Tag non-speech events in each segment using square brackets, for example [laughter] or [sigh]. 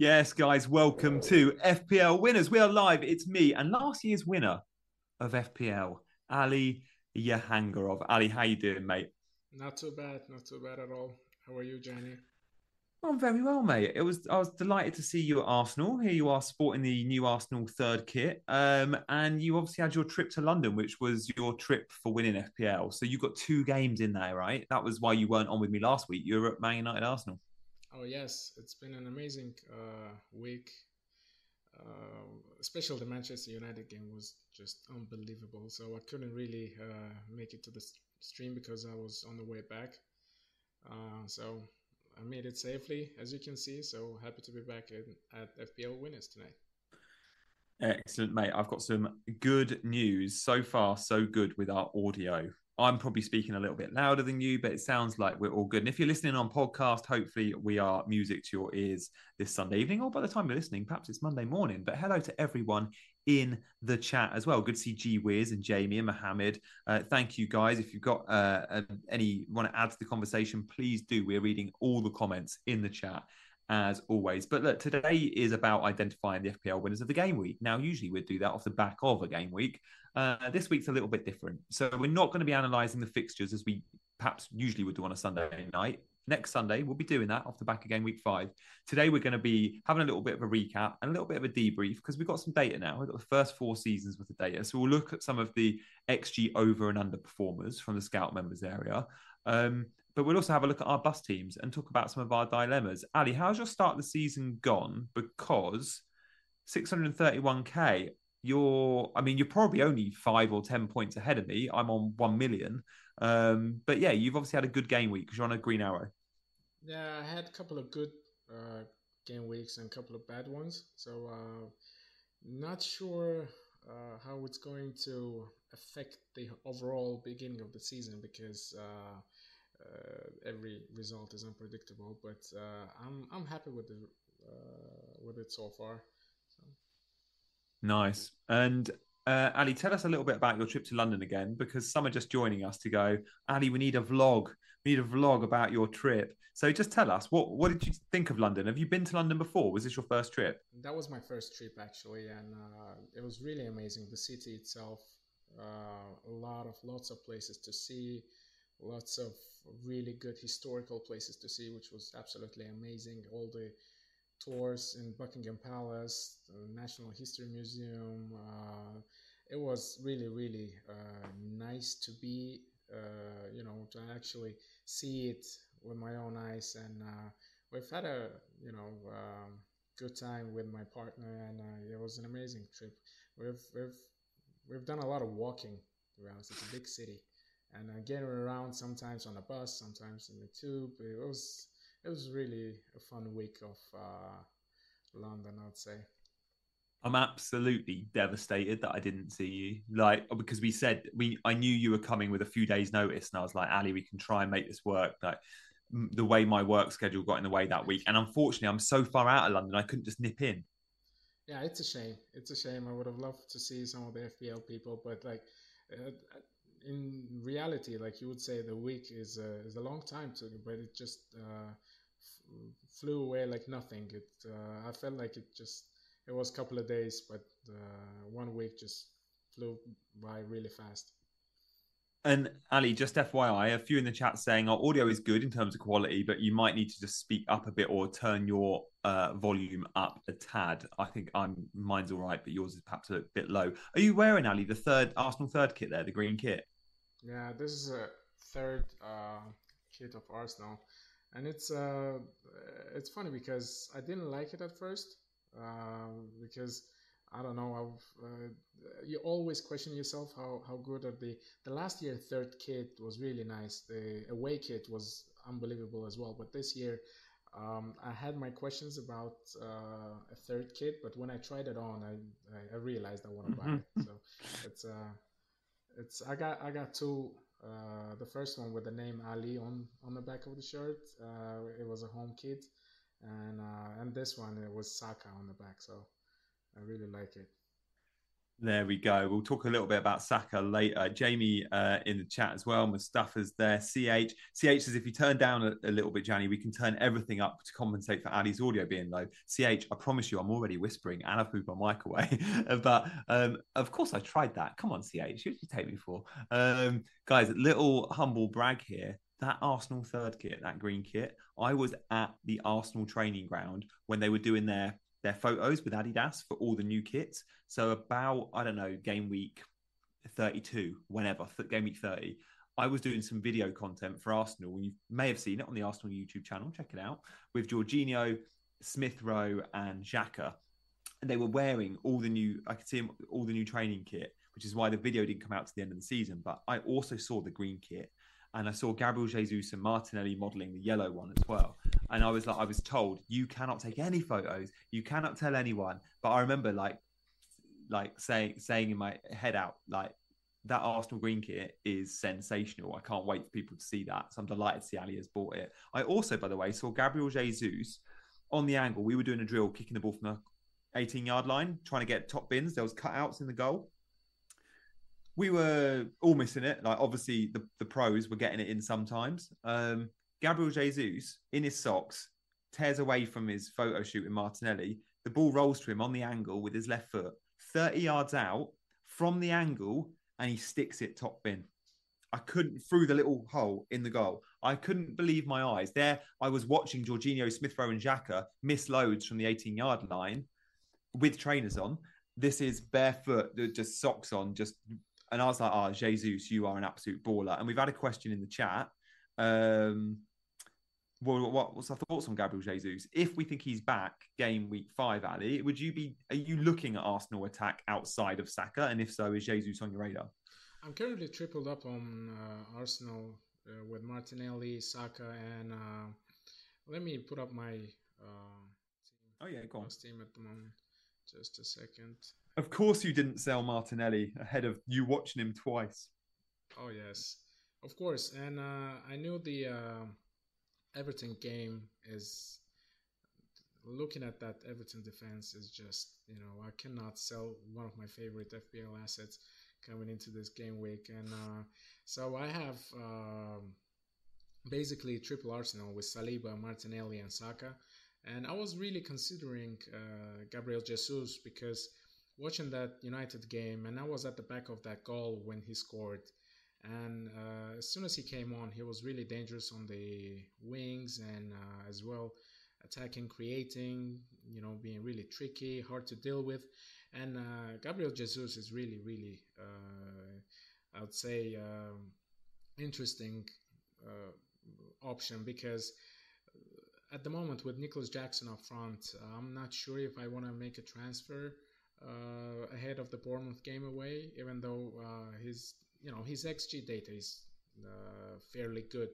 Yes, guys, welcome to FPL Winners. We are live. It's me and last year's winner of FPL, Ali Jahangirov. Ali, how you doing, mate? Not too bad, not too bad at all. How are you, Gianni? I'm very well, mate. It was I was delighted to see you at Arsenal. Here you are sporting the new Arsenal third kit. Um, and you obviously had your trip to London, which was your trip for winning FPL. So you got two games in there, right? That was why you weren't on with me last week. You were at Man United Arsenal. Oh yes, it's been an amazing uh, week. Uh, especially the Manchester United game was just unbelievable. So I couldn't really uh, make it to the stream because I was on the way back. Uh, so I made it safely, as you can see. So happy to be back in, at FPL Winners tonight. Excellent, mate. I've got some good news. So far, so good with our audio. I'm probably speaking a little bit louder than you, but it sounds like we're all good. And if you're listening on podcast, hopefully we are music to your ears this Sunday evening, or by the time you're listening, perhaps it's Monday morning. But hello to everyone in the chat as well. Good to see G Wiz and Jamie and Mohammed. Uh, thank you guys. If you've got uh, any want to add to the conversation, please do. We're reading all the comments in the chat as always. But look, today is about identifying the FPL winners of the game week. Now, usually we'd do that off the back of a game week. Uh, this week's a little bit different. So we're not going to be analysing the fixtures as we perhaps usually would do on a Sunday night. Next Sunday, we'll be doing that off the back again, week five. Today, we're going to be having a little bit of a recap and a little bit of a debrief because we've got some data now. We've got the first four seasons with the data. So we'll look at some of the XG over and under performers from the scout members area. Um, but we'll also have a look at our bus teams and talk about some of our dilemmas. Ali, how's your start of the season gone? Because 631k, you're, I mean, you're probably only five or 10 points ahead of me. I'm on 1 million. Um, but yeah, you've obviously had a good game week because you're on a green arrow. Yeah, I had a couple of good uh, game weeks and a couple of bad ones. So, uh, not sure uh, how it's going to affect the overall beginning of the season because uh, uh, every result is unpredictable, but uh, I'm I'm happy with the uh, with it so far. Nice. And uh, Ali, tell us a little bit about your trip to London again, because some are just joining us to go. Ali, we need a vlog. We need a vlog about your trip. So just tell us what what did you think of London? Have you been to London before? Was this your first trip? That was my first trip actually, and uh, it was really amazing. The city itself, uh, a lot of lots of places to see lots of really good historical places to see, which was absolutely amazing. All the tours in Buckingham Palace, National History Museum. Uh, it was really, really uh, nice to be, uh, you know, to actually see it with my own eyes. And uh, we've had a, you know, um, good time with my partner, and uh, it was an amazing trip. We've we've we've done a lot of walking around. It's a big city and uh, getting around sometimes on a bus, sometimes in the tube. It was it was really a fun week of uh, London, I'd say. I'm absolutely devastated that I didn't see you. Like because we said we I knew you were coming with a few days notice and I was like, Ali, we can try and make this work. Like the way my work schedule got in the way that week. And unfortunately I'm so far out of London I couldn't just nip in. Yeah, it's a shame. It's a shame. I would have loved to see some of the FPL people, but like uh, in reality, like you would say, the week is a, is a long time to, but it just uh, f- flew away like nothing. It uh, I felt like it just it was a couple of days, but uh, one week just flew by really fast. And Ali, just FYI, a few in the chat saying our audio is good in terms of quality, but you might need to just speak up a bit or turn your uh, volume up a tad. I think I'm mine's all right, but yours is perhaps a bit low. Are you wearing Ali the third Arsenal third kit there, the green kit? Yeah, this is a third uh, kit of Arsenal, and it's uh, it's funny because I didn't like it at first uh, because I don't know. Uh, you always question yourself how, how good are the the last year third kit was really nice. The away kit was unbelievable as well. But this year, um, I had my questions about uh, a third kit, but when I tried it on, I, I, realized I want to buy it. So it's uh, it's I got I got two. Uh, the first one with the name Ali on on the back of the shirt. Uh, it was a home kit, and uh, and this one it was Saka on the back. So I really like it. There we go. We'll talk a little bit about Saka later. Jamie uh, in the chat as well. Mustafa's there. CH. CH says if you turn down a, a, little bit, Gianni, we can turn everything up to compensate for Ali's audio being low. CH, I promise you, I'm already whispering and I've moved my mic away. [laughs] but um, of course, I tried that. Come on, CH. What you take me for? Um, guys, little humble brag here. That Arsenal third kit, that green kit, I was at the Arsenal training ground when they were doing their their photos with Adidas for all the new kits. So about I don't know game week 32, whenever game week 30, I was doing some video content for Arsenal. You may have seen it on the Arsenal YouTube channel. Check it out with Jorginho, Smith Rowe, and Xhaka. And they were wearing all the new. I could see them, all the new training kit, which is why the video didn't come out to the end of the season. But I also saw the green kit, and I saw Gabriel Jesus and Martinelli modeling the yellow one as well. And I was like, I was told you cannot take any photos, you cannot tell anyone. But I remember like, like saying saying in my head out like that Arsenal green kit is sensational. I can't wait for people to see that. So I'm delighted to see Ali has bought it. I also, by the way, saw Gabriel Jesus on the angle. We were doing a drill, kicking the ball from the 18 yard line, trying to get top bins. There was cutouts in the goal we were all missing it. Like obviously the, the pros were getting it in sometimes. Um, Gabriel Jesus in his socks tears away from his photo shoot in Martinelli. The ball rolls to him on the angle with his left foot, 30 yards out from the angle, and he sticks it top bin. I couldn't through the little hole in the goal. I couldn't believe my eyes. There, I was watching Jorginho, Smith Rowe, and Xhaka miss loads from the 18 yard line with trainers on. This is barefoot, just socks on, just and I was like, "Oh, Jesus, you are an absolute baller." And we've had a question in the chat. Um, well, what, what's our thoughts on Gabriel Jesus? If we think he's back game week five, Ali, would you be? Are you looking at Arsenal attack outside of Saka? And if so, is Jesus on your radar? I'm currently tripled up on uh, Arsenal uh, with Martinelli, Saka, and uh, let me put up my. Uh, oh yeah, go on. Team at the moment. Just a second. Of course, you didn't sell Martinelli ahead of you watching him twice. Oh yes, of course. And uh, I knew the uh, Everton game is looking at that Everton defense is just you know I cannot sell one of my favorite FPL assets coming into this game week, and uh, so I have um, basically triple Arsenal with Saliba, Martinelli, and Saka. And I was really considering uh, Gabriel Jesus because watching that United game, and I was at the back of that goal when he scored. And uh, as soon as he came on, he was really dangerous on the wings and uh, as well attacking, creating, you know, being really tricky, hard to deal with. And uh, Gabriel Jesus is really, really, uh, I would say, um, interesting uh, option because at the moment with Nicholas Jackson up front, I'm not sure if I want to make a transfer uh, ahead of the Bournemouth game away, even though uh, his you know his xG data is uh, fairly good,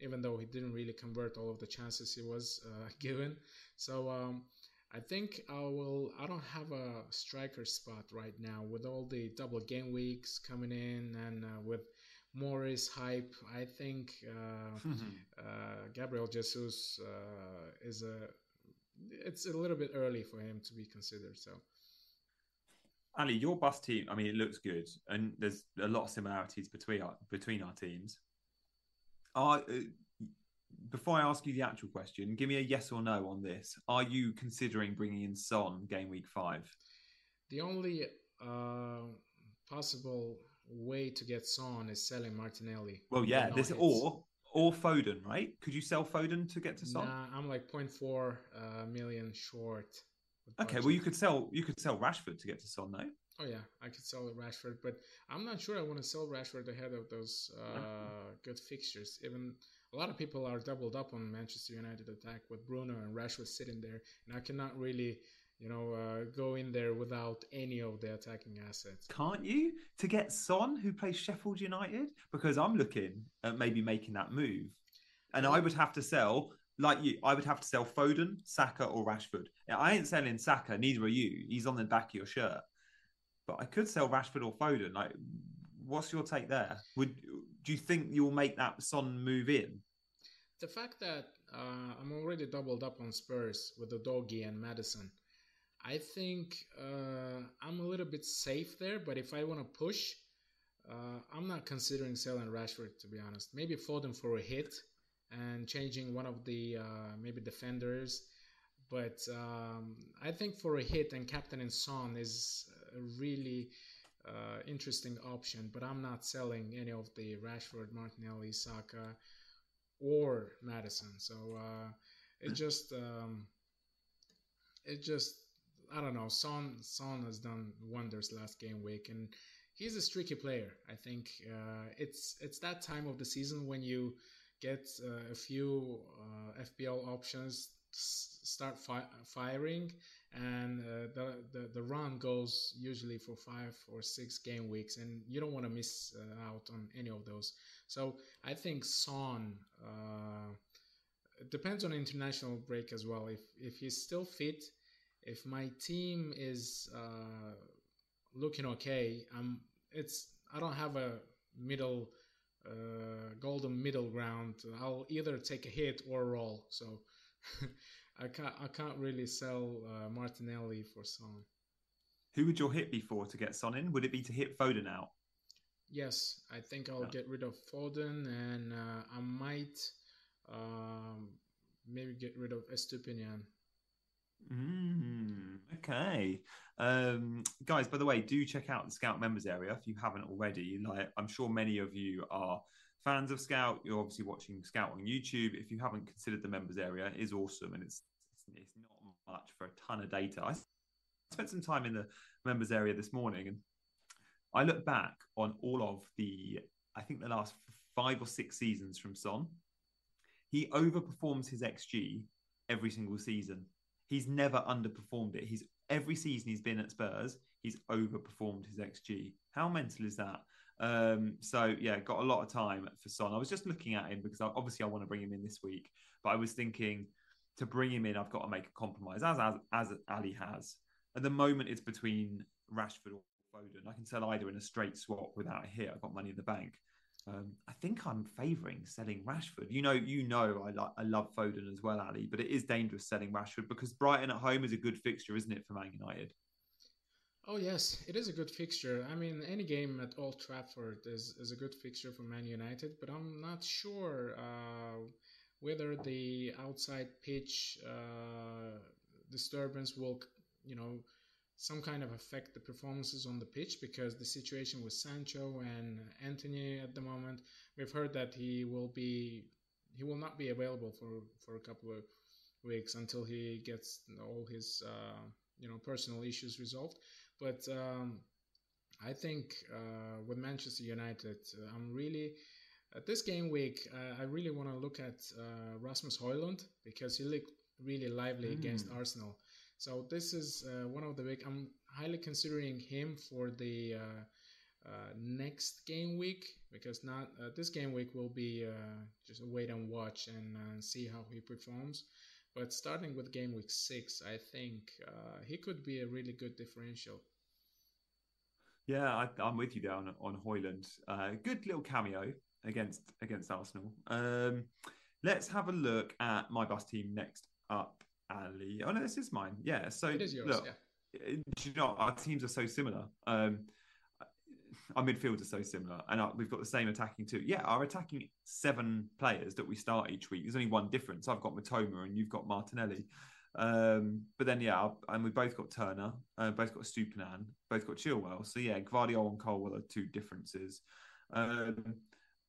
even though he didn't really convert all of the chances he was uh, [laughs] given. So um, I think I will. I don't have a striker spot right now with all the double game weeks coming in and uh, with Morris hype. I think uh, [laughs] Gabriel Jesus is a. It's a little bit early for him to be considered. So. Ali, your bus team. I mean, it looks good, and there's a lot of similarities between our between our teams. Are uh, before I ask you the actual question, give me a yes or no on this. Are you considering bringing in Son game week five? The only uh, possible way to get Son is selling Martinelli. Well, yeah, this or or Foden, right? Could you sell Foden to get to Son? Nah, I'm like 0.4 uh, million short. Okay, well you could sell you could sell Rashford to get to Son, though. Oh yeah, I could sell Rashford, but I'm not sure I want to sell Rashford ahead of those uh, [laughs] good fixtures. Even a lot of people are doubled up on Manchester United attack with Bruno and Rashford sitting there, and I cannot really, you know, uh, go in there without any of the attacking assets. Can't you to get Son, who plays Sheffield United? Because I'm looking at maybe making that move. and I would have to sell like you. I would have to sell Foden, Saka, or Rashford. I ain't selling Saka. Neither are you. He's on the back of your shirt. But I could sell Rashford or Foden. Like, what's your take there? Would do you think you'll make that Son move in? The fact that uh, I'm already doubled up on Spurs with Udogie and Maddison. I think uh, I'm a little bit safe there, but if I want to push, uh, I'm not considering selling Rashford to be honest. Maybe Foden for a hit and changing one of the uh, maybe defenders. But um, I think for a hit and captain and Son is a really uh, interesting option. But I'm not selling any of the Rashford, Martinelli, Saka, or Maddison. So uh, it just um, it just I don't know. Son Son has done wonders last game week, and he's a streaky player. I think uh, it's it's that time of the season when you get uh, a few uh, FPL options start fi- firing, and uh, the, the the run goes usually for five or six game weeks, and you don't want to miss uh, out on any of those. So I think Son. Uh, depends on international break as well. If if he's still fit, if my team is uh, looking okay, I'm. It's I don't have a middle uh, golden middle ground. I'll either take a hit or roll. So [laughs] I can't I can't really sell uh, Martinelli for Son. Who would your hit be for to get Son in? Would it be to hit Foden out? Yes, I think I'll get rid of Foden, and uh, I might um, maybe get rid of Estupiñán. Mm, okay, um, guys. By the way, do check out the Scout members area if you haven't already. Like, I'm sure many of you are fans of Scout. You're obviously watching Scout on YouTube. If you haven't considered the members area, it is awesome, and it's it's not much for a ton of data. I spent some time in the members area this morning, and I look back on all of the, I think the last five or six seasons from Son. He overperforms his XG every single season he's never underperformed it. He's every season he's been at Spurs, he's overperformed his XG. How mental is that? Um, so yeah, got a lot of time for Son. I was just looking at him because obviously I want to bring him in this week, but I was thinking to bring him in, I've got to make a compromise, as as, as Ali has. At the moment, it's between Rashford or Foden. I can sell either in a straight swap without a hit. I've got money in the bank. Um, I think I'm favouring selling Rashford. You know, you know, I like I love Foden as well, Ali, but it is dangerous selling Rashford because Brighton at home is a good fixture, isn't it, for Man United? Oh yes, it is a good fixture. I mean, any game at Old Trafford is, is a good fixture for Man United, but I'm not sure uh, whether the outside pitch uh, disturbance will, you know, some kind of affect the performances on the pitch because the situation with Sancho and Antony at the moment, we've heard that he will be he will not be available for for a couple of weeks until he gets all his uh, you know personal issues resolved. But um, I think uh, with Manchester United, uh, I'm really at this game week. Uh, I really want to look at uh, Rasmus Højlund because he looked really lively mm. against Arsenal. So this is uh, one of the big. I'm highly considering him for the uh, uh, next game week because not uh, this game week will be uh, just wait and watch and uh, see how he performs. But starting with game week six, I think he could be a really good differential. Yeah, I, am with you there on, on Højlund. good little cameo against against Arsenal. Um, let's have a look at my bus team next up. Ali. Oh no, this is mine. Yeah. So it is yours. Look, yeah. Do you know our teams are so similar? Um, our midfield is so similar, and our, we've got the same attacking too. Yeah, our attacking seven players that we start each week. There's only one difference. I've got Mitoma, and you've got Martinelli. Um, but then yeah, and we both got Turner, uh, both got Estupiñán, both got Chilwell. So yeah, Gvardiol and Colwill are two differences. Um,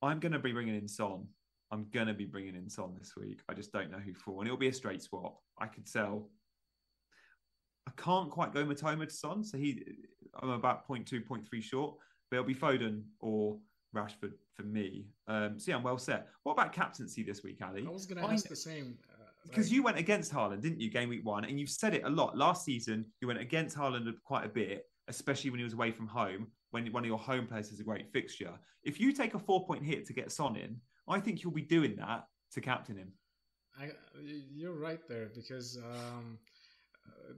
I'm going to be bringing in Son I'm gonna be bringing in Son this week. I just don't know who for, and it'll be a straight swap. I could sell. I can't quite go Mitoma to Son, so he. I'm about 0.2, 0.3 short, but it'll be Foden or Rashford for me. Um, so yeah, I'm well set. What about captaincy this week, Ali? I was going to ask the same. Because uh, like... you went against Haaland, didn't you, game week one? And you've said it a lot. Last season, you went against Haaland quite a bit, especially when he was away from home, when one of your home players is a great fixture. If you take a four point hit to get Son in, I think you'll be doing that to captain him? I, you're right there because um,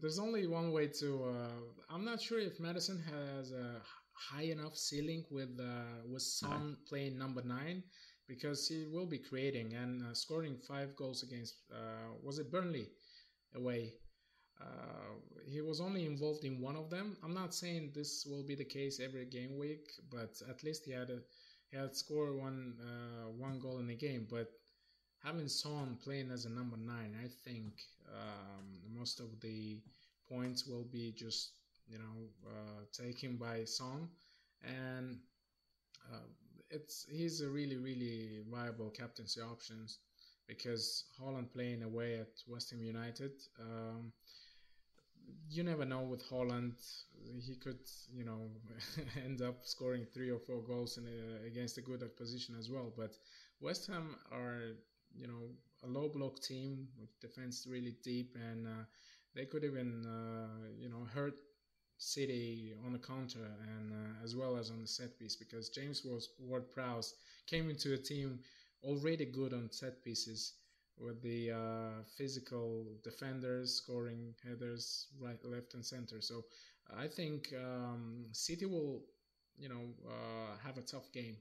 there's only one way to. Uh, I'm not sure if Maddison has a high enough ceiling with uh, with Son no. playing number nine because he will be creating and uh, scoring five goals against uh, was it Burnley away. Uh, he was only involved in one of them. I'm not saying this will be the case every game week, but at least he had a, he had scored one one goal in the game. But having Son playing as a number nine, I think um, most of the points will be just you know uh, taken by Son, and uh, it's he's a really really viable captaincy options because Haaland playing away at West Ham United. Um, you never know with Haaland. He could, you know, [laughs] end up scoring three or four goals in a, against a good opposition as well. But West Ham are you know a low block team with defense really deep, and uh, they could even uh, you know hurt City on the counter and uh, as well as on the set piece because James was Ward Prowse came into a team already good on set pieces with the uh, physical defenders scoring headers right, left, and center. So I think um, City will, you know, uh, have a tough game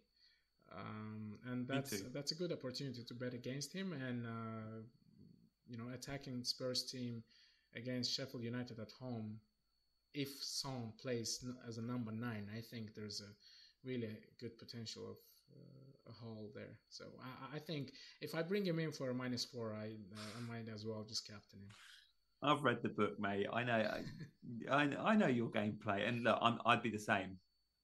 um, and that's that's a good opportunity to bet against him and uh, you know attacking Spurs team against Sheffield United at home. If Son plays as a number nine, I think there's a really good potential of haul there. So I, I, think if I bring him in for a minus four, I uh, I might as well just captain him. I've read the book, mate. I know, [laughs] I, I know your gameplay, and look, I'm, I'd be the same.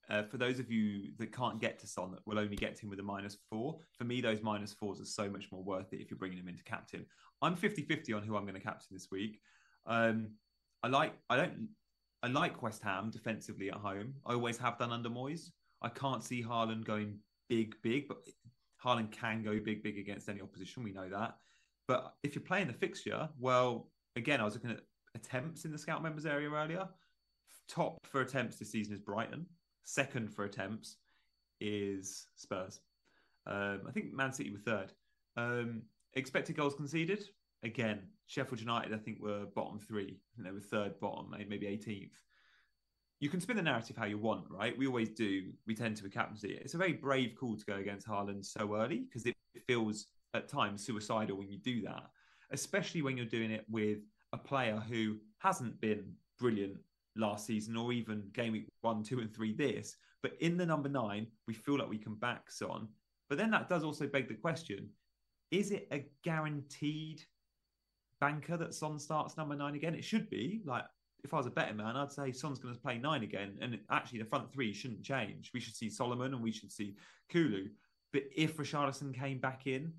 Uh, for those of you that can't get to Son, that will only get to him with a minus four. For me, those minus fours are so much more worth it if you're bringing him into captain. I'm 50-50 on who I'm going to captain this week. Um, I like I don't I like West Ham defensively at home. I always have done under Moyes. I can't see Haaland going big, big, but Haaland can go big, big against any opposition. We know that. But if you're playing the fixture, well, again, I was looking at attempts in the scout members area earlier. Top for attempts this season is Brighton. Second for attempts is Spurs. Um, I think Man City were third. Um, expected goals conceded again. Sheffield United, I think, were bottom three. and they were third bottom, maybe 18th. You can spin the narrative how you want, right? We always do. We tend to a captaincy. It's a very brave call to go against Haaland so early because it feels at times suicidal when you do that, especially when you're doing it with a player who hasn't been brilliant last season or even game week one, two, and three this. But in the number nine, we feel like we can back Son. But then that does also beg the question is it a guaranteed banker that Son starts number nine again? It should be. Like, if I was a betting man, I'd say Son's going to play nine again. And actually, the front three shouldn't change. We should see Solomon and we should see Kulu. But if Richarlison came back in,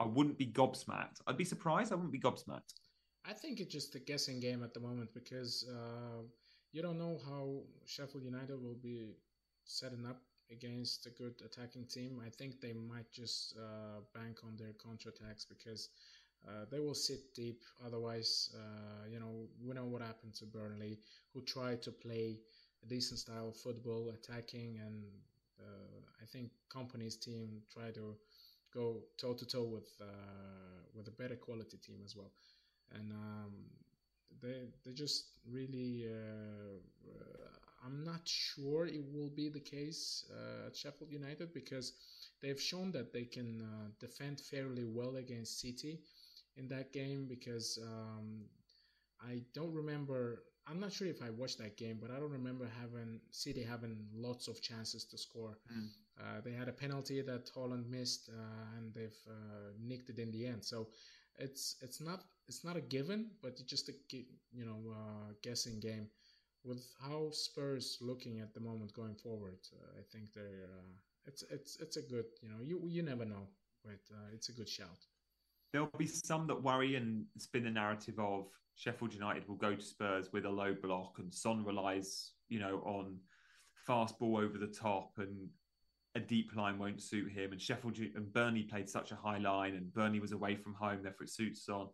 I wouldn't be gobsmacked. I'd be surprised. I wouldn't be gobsmacked. I think it's just a guessing game at the moment because uh, you don't know how Sheffield United will be setting up against a good attacking team. I think they might just uh, bank on their counterattacks because uh, they will sit deep. Otherwise, uh, you know, we know what happened to Burnley, who tried to play a decent style of football, attacking, and uh, I think Kompany's team tried to go toe to toe with uh, with a better quality team as well and um, they they just really. Uh, uh, I'm not sure it will be the case at Sheffield United because they've shown that they can defend fairly well against City in that game. Because um, I don't remember. I'm not sure if I watched that game, but I don't remember having City having lots of chances to score. Mm. Uh, they had a penalty that Haaland missed, uh, and they've uh, nicked it in the end. So it's it's not it's not a given, but it's just a you know uh, guessing game. With how Spurs looking at the moment going forward, uh, I think they're uh, it's it's it's a good you know you you never know, but uh, it's a good shout. There'll be some that worry and spin the narrative of Sheffield United will go to Spurs with a low block, and Son relies you know on fast ball over the top and a deep line won't suit him. And Sheffield and Burnley played such a high line, and Burnley was away from home, therefore it suits on.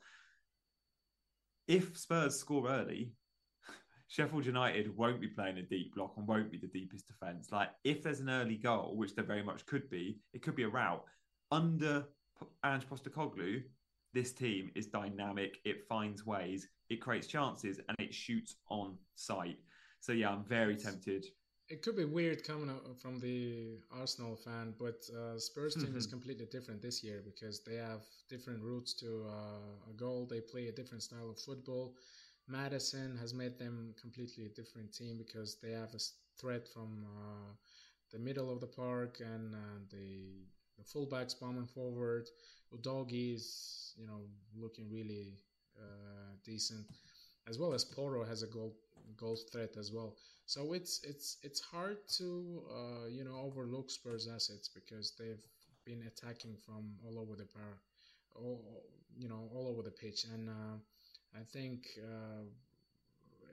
If Spurs score early, [laughs] Sheffield United won't be playing a deep block and won't be the deepest defence. Like if there's an early goal, which there very much could be, it could be a route under Ange Postecoglou, this team is dynamic. It finds ways, it creates chances, and it shoots on sight. So yeah, I'm very tempted. It could be weird coming from the Arsenal fan, but uh, Spurs team is [laughs] completely different this year because they have different routes to uh, a goal. They play a different style of football. Maddison has made them completely a different team because they have a threat from uh, the middle of the park and uh, the the fullbacks bombing forward. Udogie is you know looking really uh, decent, as well as Porro has a goal goal threat as well. So it's it's it's hard to uh, you know overlook Spurs assets because they've been attacking from all over the park, all you know all over the pitch, and uh, I think uh,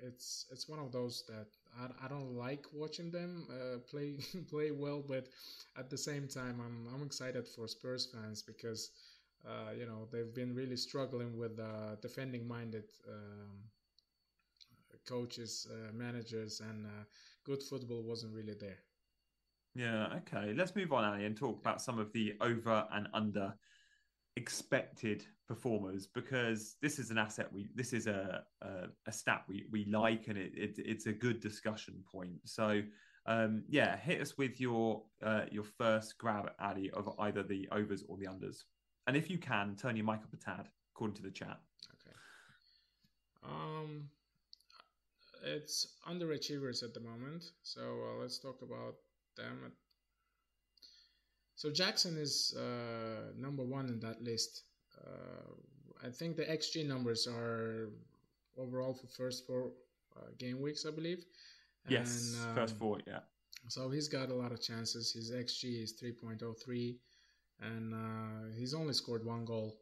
it's it's one of those that I, I don't like watching them uh, play [laughs] play well, but at the same time, I'm I'm excited for Spurs fans because uh, you know they've been really struggling with uh, defending minded um, coaches, uh, managers, and uh, good football wasn't really there. Yeah. Okay. Let's move on, Ali, and talk about some of the over and under expected performers because this is an asset we this is a a, a stat we we like and it, it, it's a good discussion point. So um yeah hit us with your uh your first grab Ali of either the overs or the unders. And if you can turn your mic up a tad according to the chat. Okay. Um it's underachievers at the moment. So uh, let's talk about them. So Jackson is uh, number one in that list. Uh, I think the XG numbers are overall for first four uh, game weeks, I believe. Yes, and, um, first four, yeah. So he's got a lot of chances. His XG is 3.03, and uh, he's only scored one goal.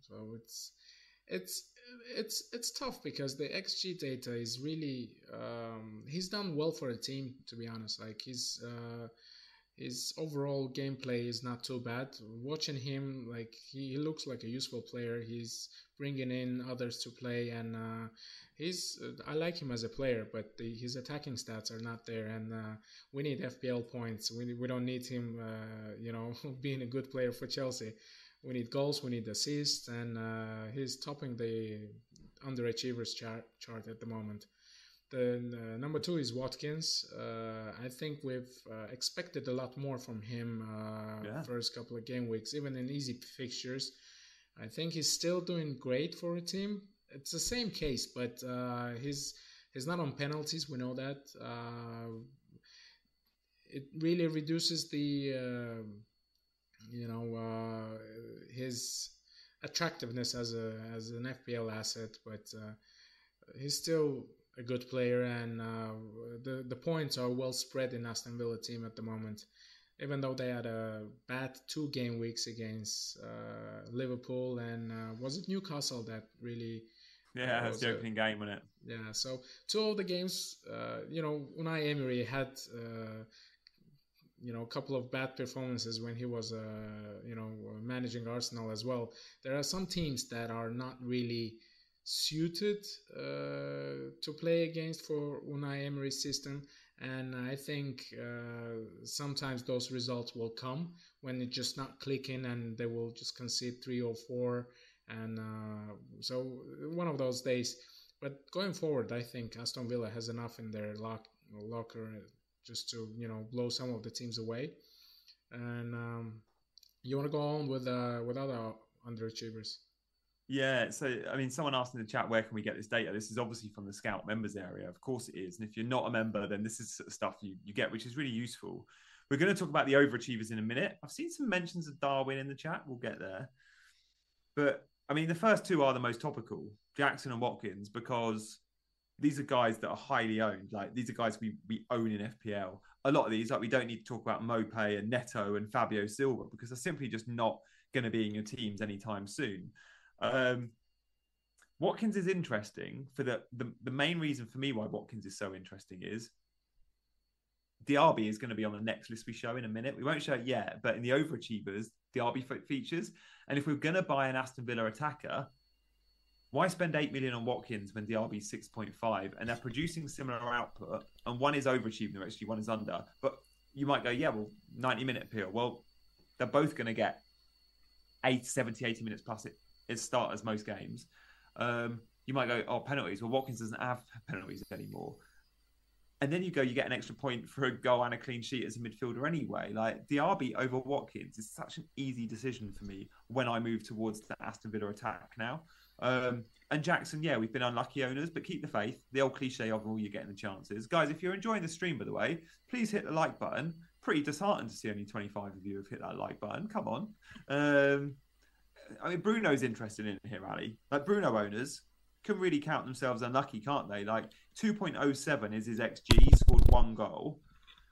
So it's it's it's it's tough because the xG data is really um, he's done well for a team to be honest. Like he's uh, his overall gameplay is not too bad. Watching him, like he, looks like a useful player. He's bringing in others to play, and uh, he's uh, I like him as a player, but the, his attacking stats are not there, and uh, we need FPL points. We we don't need him, uh, you know, [laughs] being a good player for Chelsea. We need goals, we need assists, and uh, he's topping the underachievers chart chart at the moment. Then uh, number two is Watkins. Uh, I think we've uh, expected a lot more from him uh, yeah. first couple of game weeks, even in easy fixtures. I think he's still doing great for a team. It's the same case, but uh, he's he's not on penalties. We know that. Uh, it really reduces the you know his attractiveness as a as an FPL asset, but he's still a good player, and uh, the the points are well spread in Aston Villa team at the moment. Even though they had a bad two game weeks against uh, Liverpool and uh, was it Newcastle that really yeah, was the opening a, game, wasn't it? Yeah, so two of the games, uh, you know, Unai Emery had, uh, you know, a couple of bad performances when he was, uh, you know, managing Arsenal as well. There are some teams that are not really suited uh, to play against for Unai Emery's system. And I think uh, sometimes those results will come when it's just not clicking and they will just concede three or four. And uh, so one of those days. But going forward, I think Aston Villa has enough in their lock, locker just to you know blow some of the teams away. And um, you want to go on with uh, with other underachievers? Yeah, so I mean, someone asked in the chat, where can we get this data? This is obviously from the Scout members area. Of course it is. And if you're not a member, then this is stuff you, you get, which is really useful. We're going to talk about the overachievers in a minute. I've seen some mentions of Darwin in the chat. We'll get there. But I mean, the first two are the most topical Jackson and Watkins, because these are guys that are highly owned. Like these are guys we, we own in FPL. A lot of these, like we don't need to talk about Mope and Neto and Fabio Silva because they're simply just not going to be in your teams anytime soon. Um, Watkins is interesting for the, the the main reason for me why Watkins is so interesting is Diaby is going to be on the next list we show in a minute. We won't show it yet, but in the overachievers, Diaby features. And if we're going to buy an Aston Villa attacker, why spend 8 million on Watkins when Diaby is 6.5 and they're producing similar output and one is overachieving actually one is under? But you might go, yeah, well, 90 minute appeal. Well, they're both going to get eight, 70, 80 minutes plus it, it start as most games. Um, you might go, oh, penalties. Well, Watkins doesn't have penalties anymore. And then you go, you get an extra point for a goal and a clean sheet as a midfielder anyway. Like Diaby over Watkins is such an easy decision for me when I move towards the Aston Villa attack now. Um, and Jackson, yeah, we've been unlucky owners, but keep the faith. The old cliche of all you're getting the chances. Guys, if you're enjoying the stream, by the way, please hit the like button. Pretty disheartened to see only 25 of you have hit that like button. Come on. Um, I mean, Bruno's interested in here, Ali. Like Bruno owners can really count themselves unlucky, can't they? Like 2.07 is his XG. He scored one goal.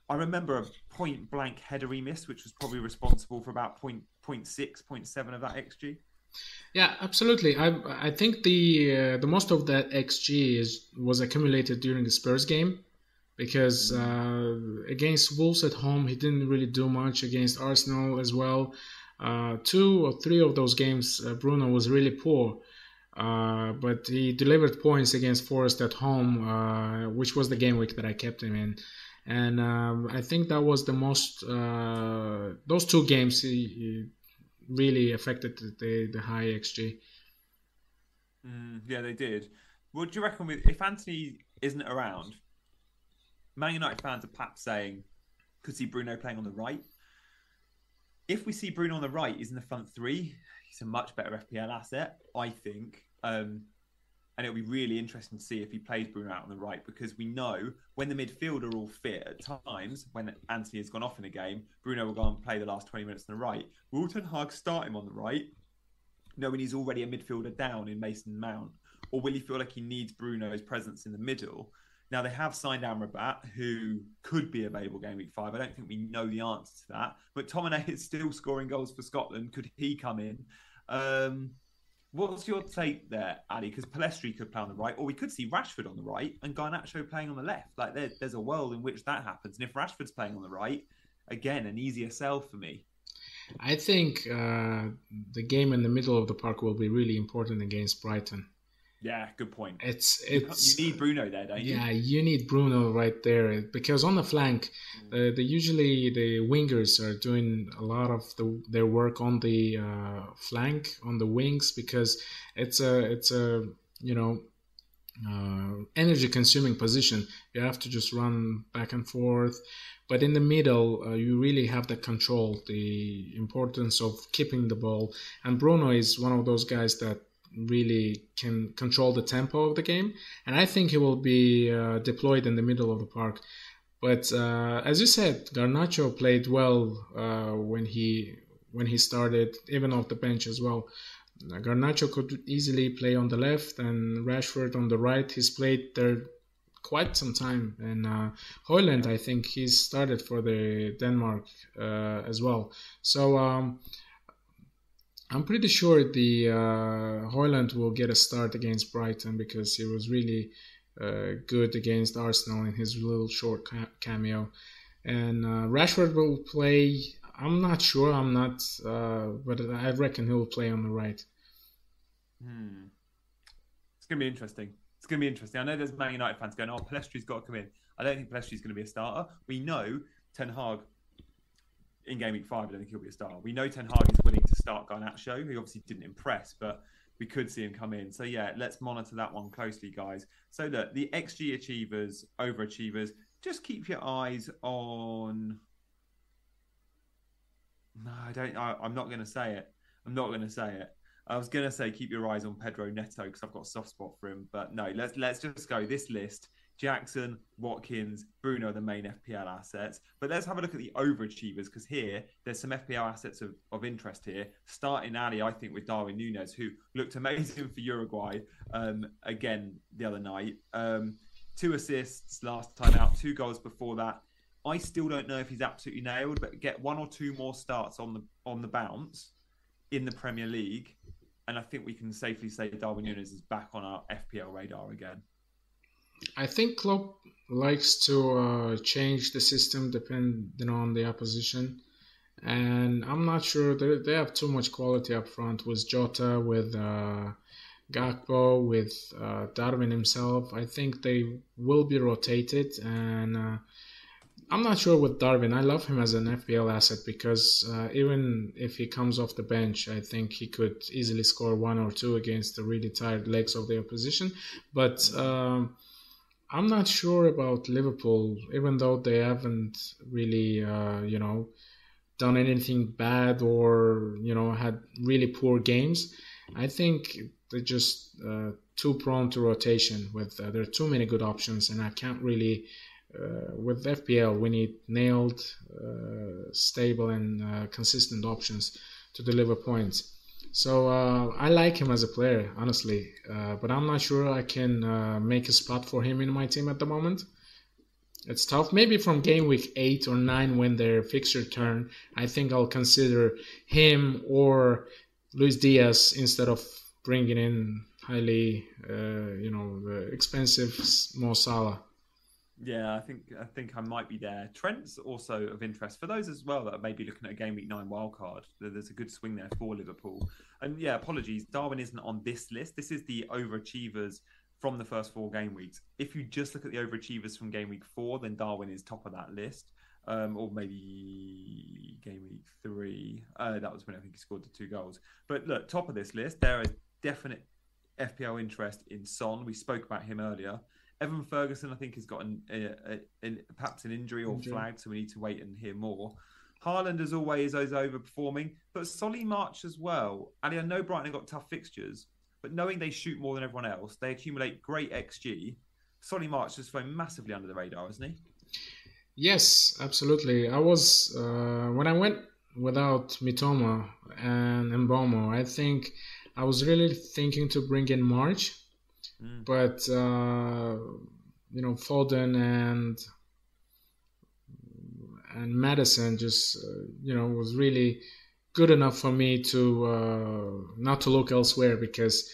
I remember a point blank header he missed, which was probably responsible for about point, 0.6, 0.7 of that XG. Yeah, absolutely. I I think the uh, the most of that xG is was accumulated during the Spurs game because uh, against Wolves at home he didn't really do much against Arsenal as well. Uh, two or three of those games uh, Bruno was really poor, uh, but he delivered points against Forest at home, uh, which was the game week that I kept him in. And um, I think that was the most. those two games he, he really affected the the high xG. Mm, yeah, they did. What do you reckon with if Antony isn't around? Man United fans are perhaps saying, could see Bruno playing on the right. If we see Bruno on the right, he's in the front three. He's a much better FPL asset, I think. Um, and it'll be really interesting to see if he plays Bruno out on the right because we know when the midfield are all fit at times, when Antony has gone off in a game, Bruno will go and play the last 20 minutes on the right. Will Ten Hag start him on the right, knowing he's already a midfielder down in Mason Mount? Or will he feel like he needs Bruno's presence in the middle? Now they have signed Amrabat, who could be available game week five. I don't think we know the answer to that. But McTominay is [laughs] still scoring goals for Scotland. Could he come in? Um, What's your take there, Ali? Because Pellistri could play on the right, or we could see Rashford on the right and Garnacho playing on the left. Like there, there's a world in which that happens. And if Rashford's playing on the right, again, an easier sell for me. I think uh, the game in the middle of the park will be really important against Brighton. Yeah, good point. It's it's you need Bruno there, don't you? Yeah, you need Bruno right there because on the flank, uh, the usually the wingers are doing a lot of the, their work on the uh, flank on the wings because it's a it's a you know uh, energy consuming position. You have to just run back and forth. But in the middle, uh, you really have the control, the importance of keeping the ball. And Bruno is one of those guys that really can control the tempo of the game. And I think he will be uh, deployed in the middle of the park. But uh, as you said, Garnacho played well uh, when he when he started, even off the bench as well. Garnacho could easily play on the left and Rashford on the right. He's played there quite some time. And uh, Højlund, I think he's started for the Denmark uh, as well. So um, I'm pretty sure the uh, Højlund will get a start against Brighton because he was really uh, good against Arsenal in his little short cameo. And uh, Rashford will play. I'm not sure. I'm not, uh, but I reckon he will play on the right. Hmm. It's gonna be interesting. It's gonna be interesting. I know there's Man United fans going, "Oh, Pellistri's got to come in." I don't think Pellistri's going to be a starter. We know Ten Hag in game week five, I don't think he'll be a star. We know Ten Hag is willing to start Garnacho. He obviously didn't impress, but we could see him come in. So yeah, let's monitor that one closely, guys. So that the XG achievers, overachievers, just keep your eyes on. No, I don't. I, I'm not going to say it. I'm not going to say it. I was going to say keep your eyes on Pedro Neto because I've got a soft spot for him, but no. Let's let's just go. This list Jackson, Watkins, Bruno the main FPL assets. But let's have a look at the overachievers because here there's some FPL assets of, of interest here. Starting Ali, I think, with Darwin Nunez, who looked amazing for Uruguay um, again the other night. Um, two assists last time out, two goals before that. I still don't know if he's absolutely nailed, but get one or two more starts on the on the bounce in the Premier League, and I think we can safely say Darwin Nunez is back on our FPL radar again. I think Klopp likes to uh, change the system depending on the opposition. And I'm not sure they, they have too much quality up front with Jota, with uh, Gakpo, with uh, Darwin himself. I think they will be rotated, and uh, I'm not sure with Darwin. I love him as an FPL asset because uh, even if he comes off the bench, I think he could easily score one or two against the really tired legs of the opposition. But um, I'm not sure about Liverpool, even though they haven't really, uh, you know, done anything bad or you know had really poor games. I think they're just uh, too prone to rotation. With uh, there are too many good options, and I can't really uh, with FPL, we need nailed, uh, stable, and uh, consistent options to deliver points. So uh, I like him as a player, honestly, uh, but I'm not sure I can uh, make a spot for him in my team at the moment. It's tough. Maybe from game week eight or nine, when their fixture turn, I think I'll consider him or Luis Diaz instead of bringing in highly, you know, expensive Mo Salah. Yeah, I think I think I might be there. Trent's also of interest for those as well that are maybe looking at a game week nine wildcard. There's a good swing there for Liverpool. And yeah, apologies, Darwin isn't on this list. This is the overachievers from the first four game weeks. If you just look at the overachievers from game week four, then Darwin is top of that list. Um, or maybe game week three. Uh, that was when I think he scored the two goals. But look, top of this list, there is definite FPL interest in Son. We spoke about him earlier. Evan Ferguson, I think, has got an, a, a, a, perhaps an injury or injury. flagged, so we need to wait and hear more. Haaland, as always, is overperforming, but Solly March as well. Ali, I know Brighton have got tough fixtures, but knowing they shoot more than everyone else, they accumulate great XG. Solly March has flown massively under the radar, hasn't he? Yes, absolutely. I was uh, when I went without Mitoma and Mbeumo, I think I was really thinking to bring in March Mm. But uh, you know, Foden and and Maddison just uh, you know was really good enough for me to uh, not to look elsewhere because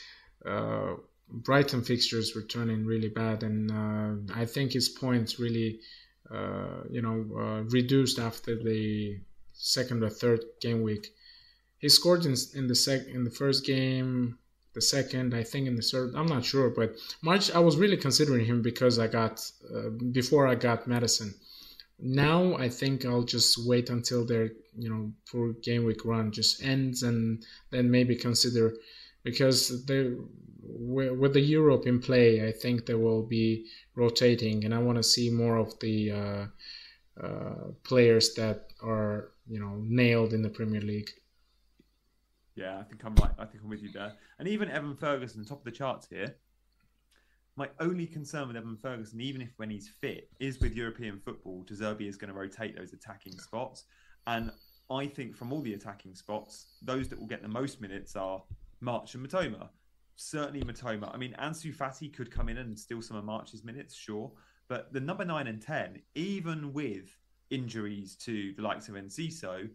uh, Brighton fixtures were turning really bad, and uh, I think his points really uh, you know reduced after the second or third game week. He scored in, in the sec in the first game the second, I think in the third. I'm not sure, but March I was really considering him because I got uh, before I got Maddison. Now I think I'll just wait until their you know poor game week run just ends and then maybe consider because they with the Europe in play, I think they will be rotating, and I want to see more of the uh, uh, players that are you know nailed in the Premier League. Yeah, I think I'm right. I think I'm with you there. And even Evan Ferguson, top of the charts here. My only concern with Evan Ferguson, even if when he's fit, is with European football. De Zerbi is going to rotate those attacking spots, and I think from all the attacking spots, those that will get the most minutes are March and Mitoma. Certainly Mitoma. I mean, Ansu Fati could come in and steal some of March's minutes, sure, but the number nine and ten, even with injuries to the likes of Enciso,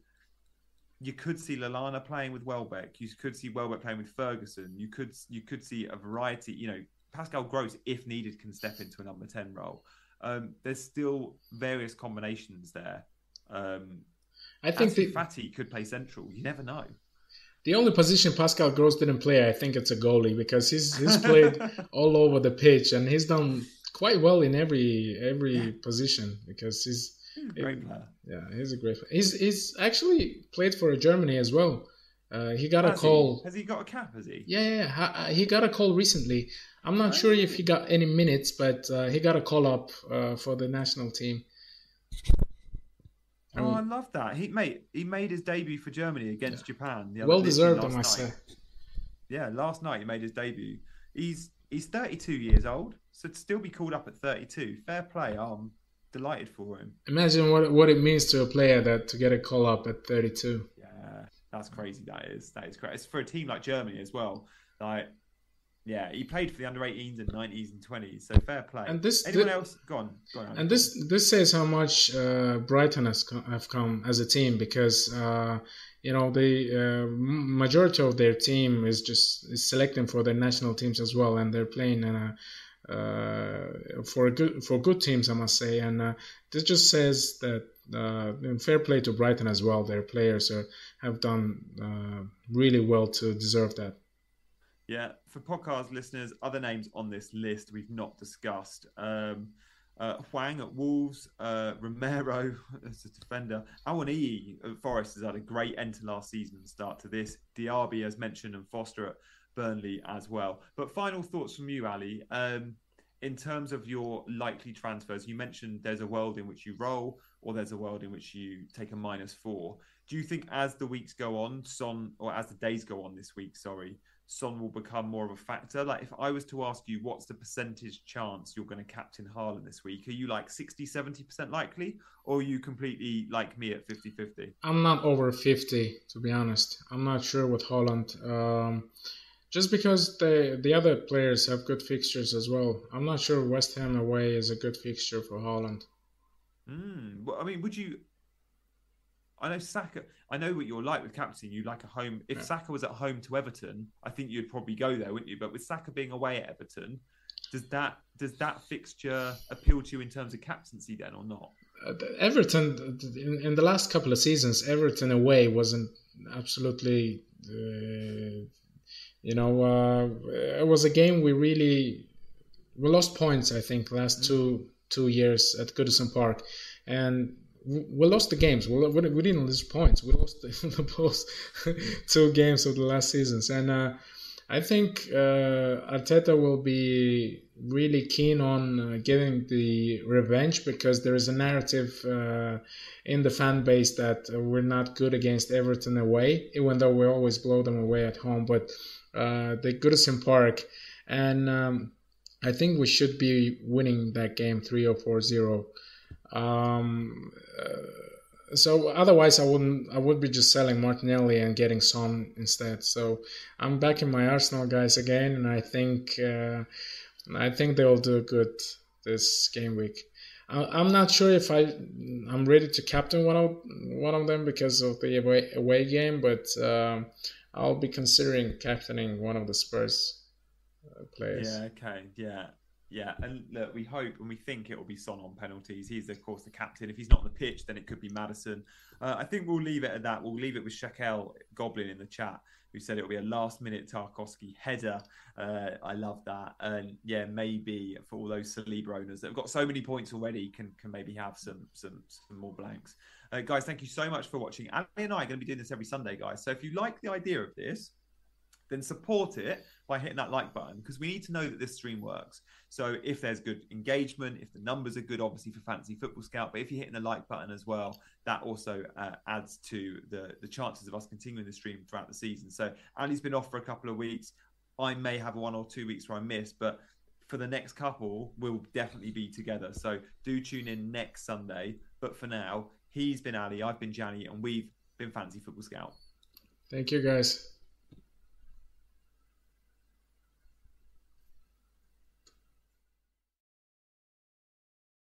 you could see Lallana playing with Welbeck. You could see Welbeck playing with Ferguson. You could you could see a variety. You know, Pascal Gross, if needed, can step into a number ten role. Um, there's still various combinations there. Um, I think the, Fati could play central. You never know. The only position Pascal Gross didn't play, I think, it's a goalie because he's he's played [laughs] all over the pitch and he's done quite well in every every position because he's great player. Yeah, he's a great player. He's he's actually played for Germany as well. Uh, he got has a call. He? Has he got a cap? Has he? Yeah, yeah. Uh, he got a call recently. I'm not sure if he got any minutes, but uh, he got a call up uh, for the national team. Oh, I love that. He mate, he made his debut for Germany against yeah. Japan. well deserved, I must night. say. Yeah, last night he made his debut. He's he's 32 years old, so to still be called up at 32, fair play. Um, delighted for him. Imagine what what it means to a player that to get a call up at 32. Yeah, that's crazy. That is that is crazy. It's for a team like Germany as well. Like, yeah, he played for the under 18s and 90s and 20s. So fair play. And this anyone else? Go on, go on. And this this says how much uh, Brighton has come, have come as a team because. Uh, you know the uh, majority of their team is just is selecting for their national teams as well and they're playing in a uh, for good for good teams, I must say. And uh, this just says that uh, fair play to Brighton as well. Their players have done really well to deserve that. Yeah, for podcast listeners, other names on this list we've not discussed. Um, Uh, Hwang at Wolves, uh, Romero [laughs] as a defender. Awoniyi at Forest has had a great end to last season and start to this. Diaby, as mentioned, and Foster at Burnley as well. But final thoughts from you, Ali. Um, in terms of your likely transfers, you mentioned there's a world in which you roll, or there's a world in which you take a minus four. Do you think as the weeks go on, Son, or as the days go on this week, sorry, Son will become more of a factor? Like, if I was to ask you, what's the percentage chance you're going to captain Haaland this week? Are you like 60, 70% likely, or are you completely like me at 50 50? I'm not over 50, to be honest. I'm not sure with Haaland. Um, just because the the other players have good fixtures as well. I'm not sure West Ham away is a good fixture for Haaland. Mm, well, I mean, would you? I know Saka. I know what you're like with captain. You like a home. If yeah. Saka was at home to Everton, I think you'd probably go there, wouldn't you? But with Saka being away at Everton, does that does that fixture appeal to you in terms of captaincy then, or not? Uh, Everton in, in, the last couple of seasons, Everton away wasn't absolutely uh, you know, uh, it was a game we really we lost points. I think last two two years at Goodison Park, and we lost the games. We, we didn't lose points. We lost [laughs] the, the [laughs] two games of the last seasons, and uh, I think uh, Arteta will be really keen on uh, getting the revenge because there is a narrative uh, in the fan base that we're not good against Everton away, even though we always blow them away at home. But uh, the Goodison Park, and um, I think we should be winning that game three or four zero. Um, uh, so otherwise, I wouldn't. I would be just selling Martinelli and getting Son instead. So I'm back in my Arsenal guys again, and I think uh, I think they'll do good this game week. I'm not sure if I I'm ready to captain one of one of them because of the away, away game, but uh, I'll be considering captaining one of the Spurs uh, players. Yeah. Okay. Yeah. Yeah, and look, we hope and we think it will be Son on penalties. He's of course the captain. If he's not on the pitch, then it could be Maddison. Uh, I think we'll leave it at that. We'll leave it with Shakel Goblin in the chat, who said it will be a last-minute Tarkowski header. Uh, I love that, and yeah, maybe for all those Saliba owners that have got so many points already, can can maybe have some some some more blanks. Uh, guys, thank you so much for watching. Ali and I are going to be doing this every Sunday, guys. So if you like the idea of this, then support it by hitting that like button because we need to know that this stream works. So if there's good engagement, if the numbers are good, obviously for Fantasy Football Scout, but if you're hitting the like button as well, that also uh, adds to the the chances of us continuing the stream throughout the season. So Ali's been off for a couple of weeks. I may have one or two weeks where I miss, but for the next couple, we'll definitely be together. So do tune in next Sunday. But for now, He's been Ali, I've been Gianni, and we've been Fantasy Football Scout. Thank you, guys.